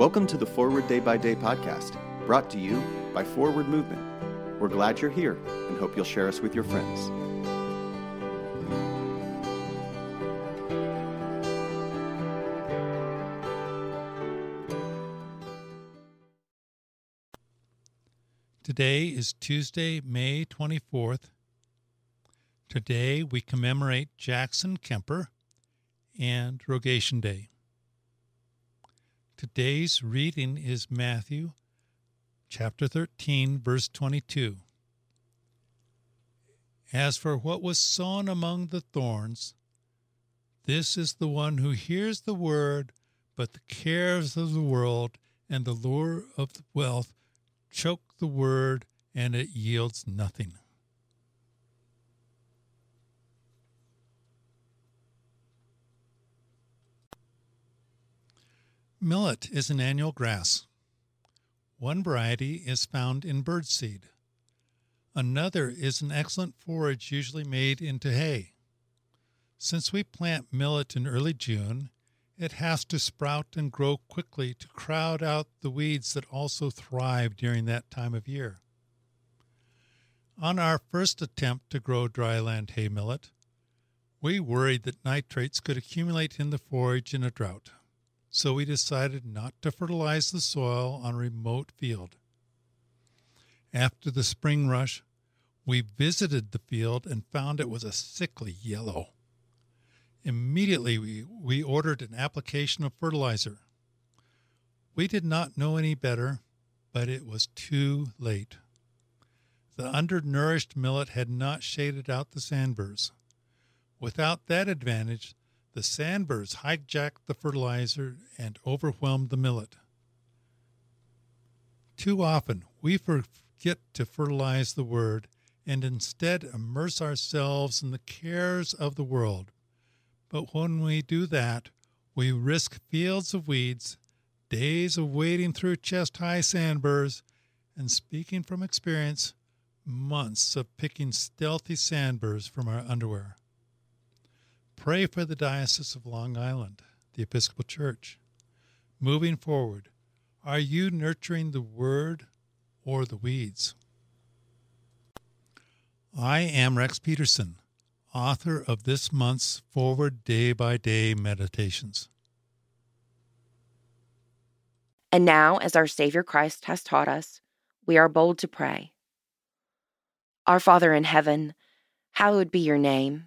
Welcome to the Forward Day by Day podcast, brought to you by Forward Movement. We're glad you're here and hope you'll share us with your friends. Today is Tuesday, May 24th. Today we commemorate Jackson Kemper and Rogation Day. Today's reading is Matthew chapter 13, verse 22. As for what was sown among the thorns, this is the one who hears the word, but the cares of the world and the lure of wealth choke the word, and it yields nothing. Millet is an annual grass. One variety is found in birdseed. Another is an excellent forage usually made into hay. Since we plant millet in early June, it has to sprout and grow quickly to crowd out the weeds that also thrive during that time of year. On our first attempt to grow dryland hay millet, we worried that nitrates could accumulate in the forage in a drought so we decided not to fertilize the soil on a remote field. After the spring rush, we visited the field and found it was a sickly yellow. Immediately, we, we ordered an application of fertilizer. We did not know any better, but it was too late. The undernourished millet had not shaded out the sandburrs. Without that advantage, the sandburrs hijacked the fertilizer and overwhelmed the millet. Too often, we forget to fertilize the word and instead immerse ourselves in the cares of the world. But when we do that, we risk fields of weeds, days of wading through chest high sandburrs, and speaking from experience, months of picking stealthy sandburrs from our underwear. Pray for the Diocese of Long Island, the Episcopal Church. Moving forward, are you nurturing the Word or the weeds? I am Rex Peterson, author of this month's Forward Day by Day Meditations. And now, as our Savior Christ has taught us, we are bold to pray. Our Father in heaven, hallowed be your name.